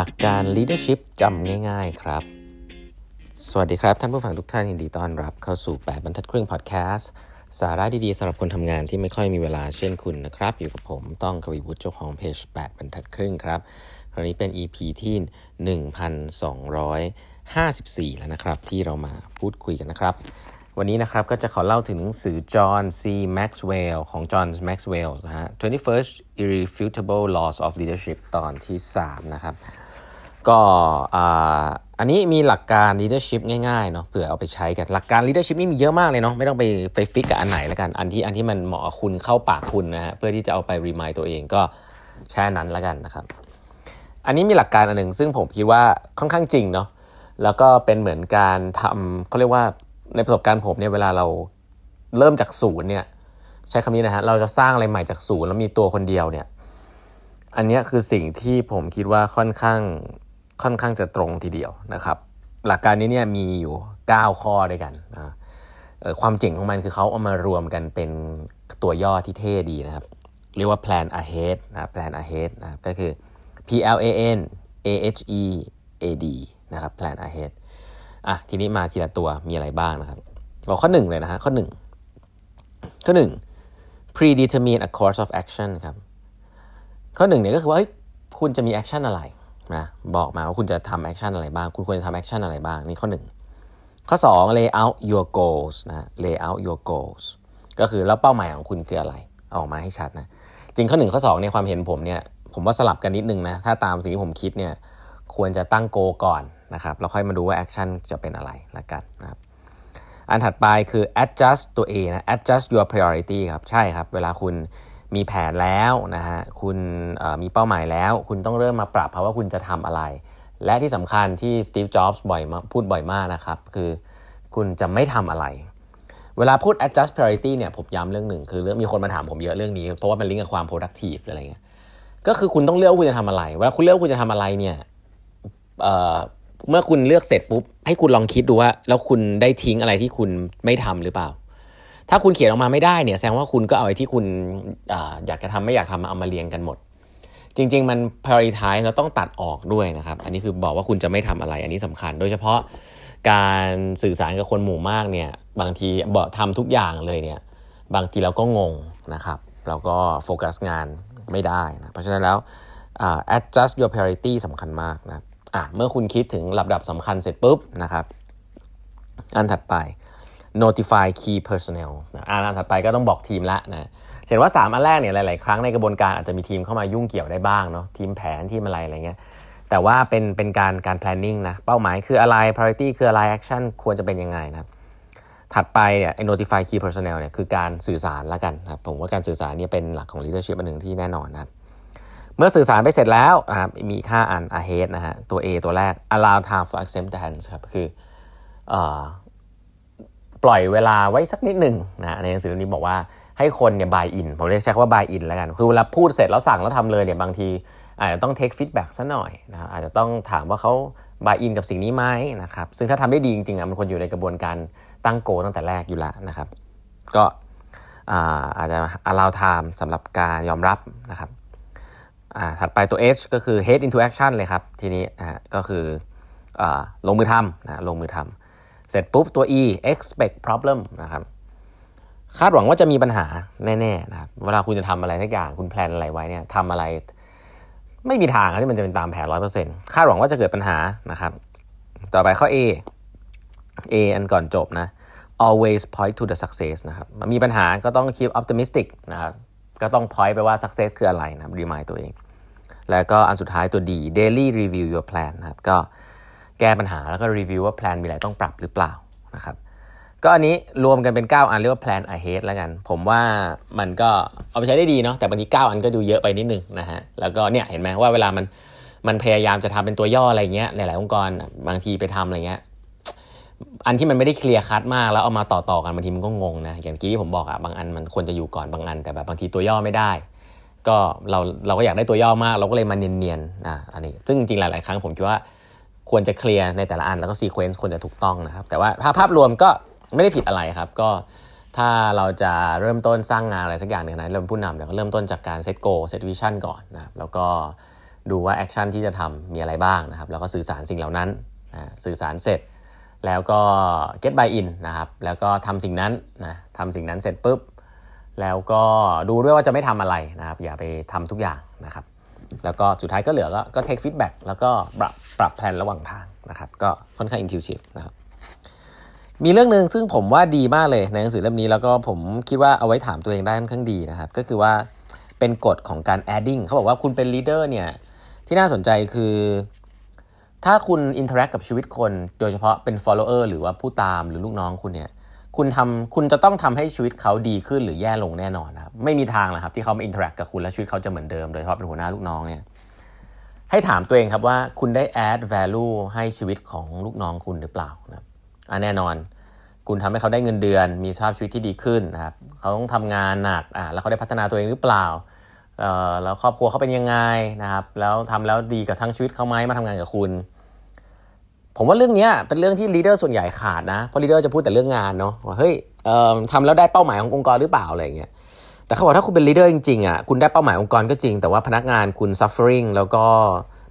หลักการ leadership จำง่าย ๆ ครับ สวัสดีครับ ท่านผู้ฟังทุกท่านยินดีต้อนรับเข้าสู่ 8 บรรทัดครึ่งพอดแคสต์สาระดีๆสำหรับคนทำงานที่ไม่ค่อยมีเวลาเช่นคุณนะครับ อยู่กับผมต้องกวีวุฒิเจ้าของเพจ 8 บรรทัดครึ่งครับคราวนี้เป็น EP ที่ 1254 แล้วนะครับ ที่เรามาพูดคุยกันนะครับ วันนี้นะครับก็จะขอเล่าถึงหนังสือ John C. Maxwell ของ John Maxwell นะฮะ 21st Irrefutable Laws of Leadership ตอนที่ 3 นะครับ ก็อันนี้มีหลักการ leadership ง่ายๆเนาะเผื่อเอาไปใช้กัน หลักการ leadership นี่มีเยอะมากเลยเนาะไม่ต้องไปไปฟิกกับอันไหนแล้วกันอันที่อันที่มันเหมาะคุณเข้าปากคุณนะฮะเพื่อที่จะเอาไป remind ตัวเองก็แช่นั้นแล้วกันนะครับ อันนี้มีหลักการอันหนึ่งซึ่งผมคิดว่าค่อนข้างจริงเนาะแล้วก็เป็นเหมือนการทำเขาเรียกว่าในประสบการณ์ผมเนี่ยเวลาเราเริ่มจากศูนย์เนี่ยใช้คำนี้นะฮะเราจะสร้างอะไรใหม่จากศูนย์แล้วมีตัวคนเดียวเนี่ยอันนี้คือสิ่งที่ผมคิดว่าค่อนข้าง ค่อนข้างจะตรงทีเดียวนะครับ หลักการนี้เนี่ยมีอยู่ 9 ข้อด้วยกันนะความเจ๋งของมันคือเขาเอามารวมกันเป็นตัวย่อที่เท่ดีนะครับ เรียกว่า plan ahead นะ plan ahead นะก็คือ P L A N A H E A D นะครับ plan ahead อะทีนี้มาทีละตัวมีอะไรบ้างนะครับบอกข้อหนึ่งเลยนะฮะข้อหนึ่งข้อหนึ่ง predetermine a course of action ครับ ข้อหนึ่งเนี่ยก็คือว่าคุณจะมี action อะไร นะบอกมาว่าคุณจะทำ action อะไรบ้าง คุณควรจะทำ action อะไรบ้างนี่ข้อหนึ่งข้อ 2 lay out your goals นะ lay out your goals ก็คือแล้วเป้าหมายของคุณคืออะไร เอาออกมาให้ชัดนะ จริงข้อหนึ่งข้อ2ในความเห็นผมเนี่ยผมว่าสลับกันนิดนึงนะ ถ้าตามสิ่งที่ผมคิดเนี่ยควรจะตั้ง goal ก่อนนะครับแล้วค่อยมาดูว่า action จะเป็นอะไรละกันนะครับอันถัดไปคือ adjust ตัวเองนะ adjust your priority ครับ ใช่ครับ เวลาคุณ มีแผนแล้วนะฮะคุณมีเป้าหมายแล้ว คุณต้องเริ่มมาปรับเพราะว่าคุณจะทำอะไร และที่สำคัญที่ Steve Jobs บ่อยมาพูดบ่อยมากนะครับ คือคุณจะไม่ทำอะไร เวลาพูด adjust priority เนี่ยผมย้ำเรื่องหนึ่ง คือเรื่องมีคนมาถามผมเยอะเรื่องนี้ เพราะว่ามันลิงก์กับความ productive อะไรเงี้ยก็คือคุณต้องเลือกว่าคุณจะทำอะไร เวลาคุณเลือกว่าคุณจะทำอะไรเนี่ยเมื่อคุณเลือกเสร็จปุ๊บให้คุณลองคิดดูว่า แล้วคุณได้ทิ้งอะไรที่คุณไม่ทำหรือเปล่า ถ้าคุณเขียนออกมาไม่ได้เนี่ยแสดงว่าคุณก็เอาไอ้ที่คุณออยากจะทำไม่อยากทำเอามาเรียงกันหมด จริง ๆ มัน prioritize แล้วต้องตัดออกด้วยนะครับ อันนี้คือบอกว่าคุณจะไม่ทำอะไร อันนี้สำคัญ โดยเฉพาะการสื่อสารกับคนหมู่มากเนี่ยบางทีบอกทำทุกอย่างเลยเนี่ยบางทีเราก็งงนะครับเราก็โฟกัสงานไม่ได้นะเพราะฉะนั้นแล้ว adjust your priority สำคัญมากนะะเมื่อคุณคิดถึงลำดับสำคัญเสร็จปุ๊บนะครับ อันถัดไป notify key personnel นะอันถัดไปก็ต้องบอกทีมละนะเห็นว่า 3 อันแรกเนี่ยหลาย ๆ ครั้งในกระบวนการอาจจะมีทีมเข้ามายุ่งเกี่ยวได้บ้างเนาะทีมแผนทีมอะไรอะไรเงี้ยแต่ว่าเป็นเป็นการการ planning นะเป้าหมายคืออะไร priority คืออะไร action ควรจะเป็นยังไงนะถัดไปเนี่ย notify key personnel เนี่ยคือการสื่อสารละกันครับผมว่าการสื่อสารนี่เป็นหลักของ leadership อันหนึ่งที่แน่นอนนะครับเมื่อสื่อสารไปเสร็จแล้วครับมีค่าอัน ahead นะฮะตัว A ตัวแรก allow time for acceptance ครับคืออ ปล่อยเวลาไว้สักนิดหนึ่งนะในหนังสือเล่มนี้บอกว่าให้คนเนี่ย buy in ผมเรียกใช้คำว่า buy in แล้วกัน คือเวลาพูดเสร็จแล้วสั่งแล้วทำเลยเนี่ยบางทีอาจจะต้อง take feedback ซะหน่อยนะอาจจะต้องถามว่าเขา buy in กับสิ่งนี้ไหมนะครับซึ่งถ้าทำได้ดีจริงๆอะมันควรอยู่ในกระบวนการตั้งโกตั้งแต่แรกอยู่แล้วนะครับ ก็อาจจะ allow time สำหรับการยอมรับนะครับถัดไปตัว H ก็คือ head into action เลยครับ ทีนี้ก็คืออลงมือทำนะลงมือทำ เสร็จปุ๊บตัว E expect problem นะครับคาดหวังว่าจะมีปัญหาแน่ๆนะครับเวลาคุณจะทำอะไรสักอย่างคุณแพลนอะไรไว้เนี่ยทำอะไร ไม่มีทางที่มันจะเป็นตามแผนร้อยเปอร์เซ็นต์คาดหวังว่าจะเกิดปัญหานะครับ ต่อไปข้อ A A อันก่อนจบนะ always point to the success นะครับมีปัญหาก็ต้อง keep optimistic นะครับก็ต้อง point ไปว่า success คืออะไรนะ remind ตัวเอง แล้วก็อันสุดท้ายตัว D daily review your plan นะครับก็ แก้ปัญหาแล้วก็ review ว่า plan มีอะไรต้องปรับหรือเปล่านะครับก็อันนี้รวมกันเป็น 9 อันเรียกว่า plan ahead แล้วกัน ผมว่ามันก็เอาไปใช้ได้ดีเนาะแต่บางที9อันก็ดูเยอะไปนิดนึงนะฮะแล้วก็เนี่ยเห็นไหมว่าเวลามันมันพยายามจะทำเป็นตัวย่ออะไรเงี้ยหลายๆองค์กรบางทีไปทำอะไรเงี้ยอันที่มันไม่ได้ clear cut มากแล้วเอามาต่อๆกันบางทีมันก็งงนะอย่างกี้ที่ผมบอกอะบางอันมันควรจะอยู่ก่อนบางอัน แต่แบบบางทีตัวย่อไม่ได้ ก็เราเราก็อยากได้ตัวย่อมาก เราก็เลยมาเนียนๆอะอันนี้ซึ่งจริงๆหลาย ๆ ครั้งผมคิดว่า ควรจะเคลียร์ในแต่ละอันแล้วก็ sequence ควรจะถูกต้องนะครับ แต่ว่าภาพภาพรวมก็ไม่ได้ผิดอะไรครับ ก็ถ้าเราจะเริ่มต้นสร้างงานอะไรสักอย่างหนึ่งนะเริ่มผู้นำเดี๋ยวเริ่มต้นจากการ set goal set vision ก่อนนะแล้วก็ดูว่า action ที่จะทำมีอะไรบ้างนะครับ แล้วก็สื่อสารสิ่งเหล่านั้นสื่อสารเสร็จ แล้วก็ get buy in นะครับแล้วก็ทำสิ่งนั้นนะทำสิ่งนั้นเสร็จปุ๊บแล้วก็ดูด้วยว่าจะไม่ทำอะไรนะครับ อย่าไปทำทุกอย่างนะครับ แล้วก็สุดท้ายก็เหลือก็ก็ take feedback แล้วก็ปรับปรับแผนระหว่างทางนะครับก็ค่อนข้าง intuitive นะครับมีเรื่องหนึ่งซึ่งผมว่าดีมากเลยในหนังสือเล่มนี้แล้วก็ผมคิดว่าเอาไว้ถามตัวเองได้ค่อนข้างดีนะครับ ก็คือว่าเป็นกฎของการ adding เขาบอกว่าคุณเป็น leader เนี่ยที่น่าสนใจคือ ถ้าคุณ interact กับชีวิตคน โดยเฉพาะเป็น follower หรือว่าผู้ตามหรือลูกน้องคุณเนี่ย คุณทำคุณจะต้องทำให้ชีวิตเขาดีขึ้นหรือแย่ลงแน่นอนครับไม่มีทางนะครับที่เขามา interact กับคุณและชีวิตเขาจะเหมือนเดิมโดยเฉพาะเป็นหัวหน้าลูกน้องเนี่ยให้ถามตัวเองครับว่าคุณได้ add value ให้ชีวิตของลูกน้องคุณหรือเปล่านะครับอ่แน่นอน คุณทำให้เขาได้เงินเดือน มีสภาพชีวิตที่ดีขึ้นนะครับเขาต้องทำงานหนักอ่าแล้วเขาได้พัฒนาตัวเองหรือเปล่าแล้วครอบครัวเขาเป็นยังไงนะครับแล้วทำแล้วดีกับทั้งชีวิตเขาไหมมาทำงานกับคุณ ผมว่าเรื่องนี้เป็นเรื่องที่ leader ส่วนใหญ่ขาดนะเพราะ leader จะพูดแต่เรื่องงานเนาะว่าเฮ้ยทำแล้วได้เป้าหมายขององค์กรหรือเปล่าอะไรเงี้ยแต่เขาบอกถ้าคุณเป็น leader จริงๆอะคุณได้เป้าหมายองค์กรก็จริง แต่ว่าพนักงานคุณ suffering แล้วก็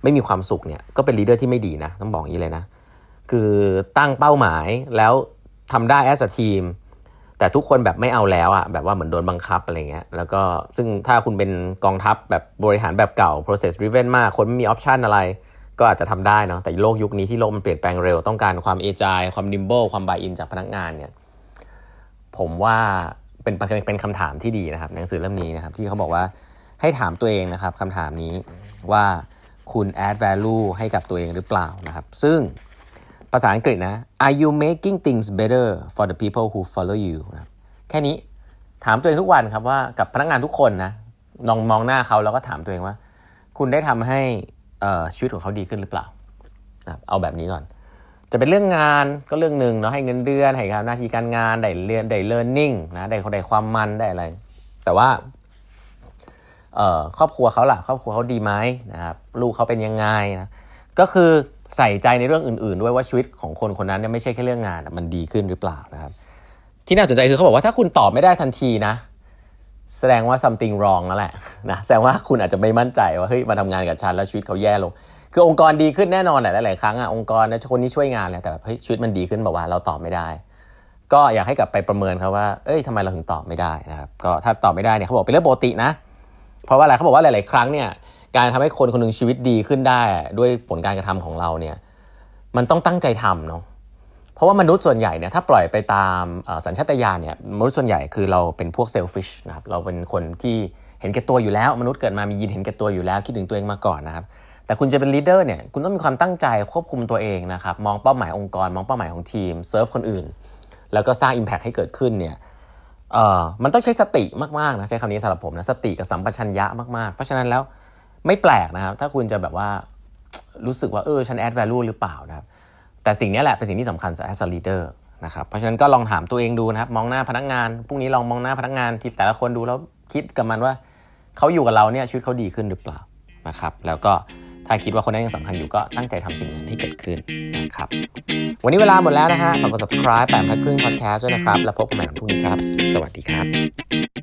ไม่มีความสุขเนี่ยก็เป็น leader ที่ไม่ดีนะต้องบอกอย่างนี้เลยนะคือตั้งเป้าหมายแล้วทำได้ as a team แต่ทุกคนแบบไม่เอาแล้วอะแบบว่าเหมือนโดนบังคับอะไรเงี้ยแล้วก็ซึ่งถ้าคุณเป็นกองทัพแบบบริหารแบบเก่า process driven มากคนไม่มี option อะไร ก็อาจจะทำได้เนาะแต่โลกยุคนี้ที่โลกมันเปลี่ยนแปลงเร็วต้องการความ agile ความ nimble ความ buy in จากพนักงานเนี่ยผมว่าเป็นเป็นคำถามที่ดีนะครับหนังสือเล่มนี้นะครับ ที่เขาบอกว่าให้ถามตัวเองนะครับคำถามนี้ว่าคุณ add value ให้กับตัวเองหรือเปล่านะครับ ซึ่งภาษาอังกฤษนะ Are you making things better for the people who follow you นะแค่นี้ถามตัวเองทุกวันครับว่ากับพนักงานทุกคนนะลองมองหน้าเขาแล้วก็ถามตัวเองว่า คุณได้ทำให้ ชีวิตของเขาดีขึ้นหรือเปล่าเอาแบบนี้ก่อน จะเป็นเรื่องงานก็เรื่องหนึ่งเนาะให้เงินเดือนให้การหน้าที่การงานได้เรียนได้เรียนนิ่งนะได้ได้ความมันได้อะไร แต่ว่าครอบครัวเขาล่ะ ครอบครัวเขาดีไหมนะครับลูกเขาเป็นยังไงนะก็คือใส่ใจในเรื่องอื่น ๆ ด้วยว่าชีวิตของคนคนนั้นเนี่ยไม่ใช่แค่เรื่องงานมันดีขึ้นหรือเปล่านะครับ ที่น่าสนใจคือเขาบอกว่าถ้าคุณตอบไม่ได้ทันทีนะ แสดงว่า something wrong แล้วแหละนะแสดงว่าคุณอาจจะไม่มั่นใจว่าเฮ้ยมาทำงานกับฉันแล้วชีวิตเขาแย่ลง คือองค์กรดีขึ้นแน่นอนแหละหลายๆครั้งอะองค์กรนะคนนี้ช่วยงานแหละแต่แบบเฮ้ยชีวิตมันดีขึ้นแบอกว่าเราตอบไม่ได้ ก็อยากให้กลับไปประเมินครับว่า เอ้ยทำไมเราถึงตอบไม่ได้นะครับก็ถ้าตอบไม่ได้เนี่ยเขาบอกเป็นเรื่องปกตินะ เพราะว่าอะไรเขาบอกว่าหลาย ๆ ครั้งเนี่ยการทำให้คนคนนึงชีวิตดีขึ้นได้ ด้วยผลการกระทำของเราเนี่ย มันต้องตั้งใจทำเนาะ เพราะว่ามนุษย์ส่วนใหญ่เนี่ยถ้าปล่อยไปตามสัญชาตญาณเนี่ยมนุษย์ส่วนใหญ่คือเราเป็นพวกเซลฟิชนะครับเราเป็นคนที่เห็นแก่ตัวอยู่แล้วมนุษย์เกิดมามียีนเห็นแก่ตัวอยู่แล้วคิดถึงตัวเองมาก่อนนะครับแต่คุณจะเป็น leader เนี่ยคุณต้องมีความตั้งใจควบคุมตัวเองนะครับมองเป้าหมายองค์กร มองเป้าหมายของทีมเซิร์ฟคนอื่น แล้วก็สร้าง Impact ให้เกิดขึ้นเนี่ยเอ่อมันต้องใช้สติมากๆนะใช้คำนี้สำหรับผมนะสติกับสัมปชัญญะมากๆ เพราะฉะนั้นแล้วไม่แปลกนะครับถ้าคุณจะแบบว่ารู้สึกว่าเออฉัน add value หรือเปล่านะครับ แต่สิ่งนี้แหละเป็นสิ่งที่สำคัญสำหรับ as a leader นะครับเพราะฉะนั้นก็ลองถามตัวเองดูนะครับมองหน้าพนักงานพรุ่งนี้ลองมองหน้าพนักงานที่แต่ละคนดูแล้วคิดกับมันว่าเขาอยู่กับเราเนี่ยชีวิตเขาดีขึ้นหรือเปล่านะครับแล้วก็ถ้าคิดว่าคนนั้นยังสำคัญอยู่ก็ตั้งใจทำสิ่งนั้นให้เกิดขึ้นนะครับวันนี้เวลาหมดแล้วนะฮะฝากกด subscribe แปมพัดครึ่ง podcast ด้วยนะครับ แล้วพบกันใหม่วันพรุ่งนี้ครับ สวัสดีครับ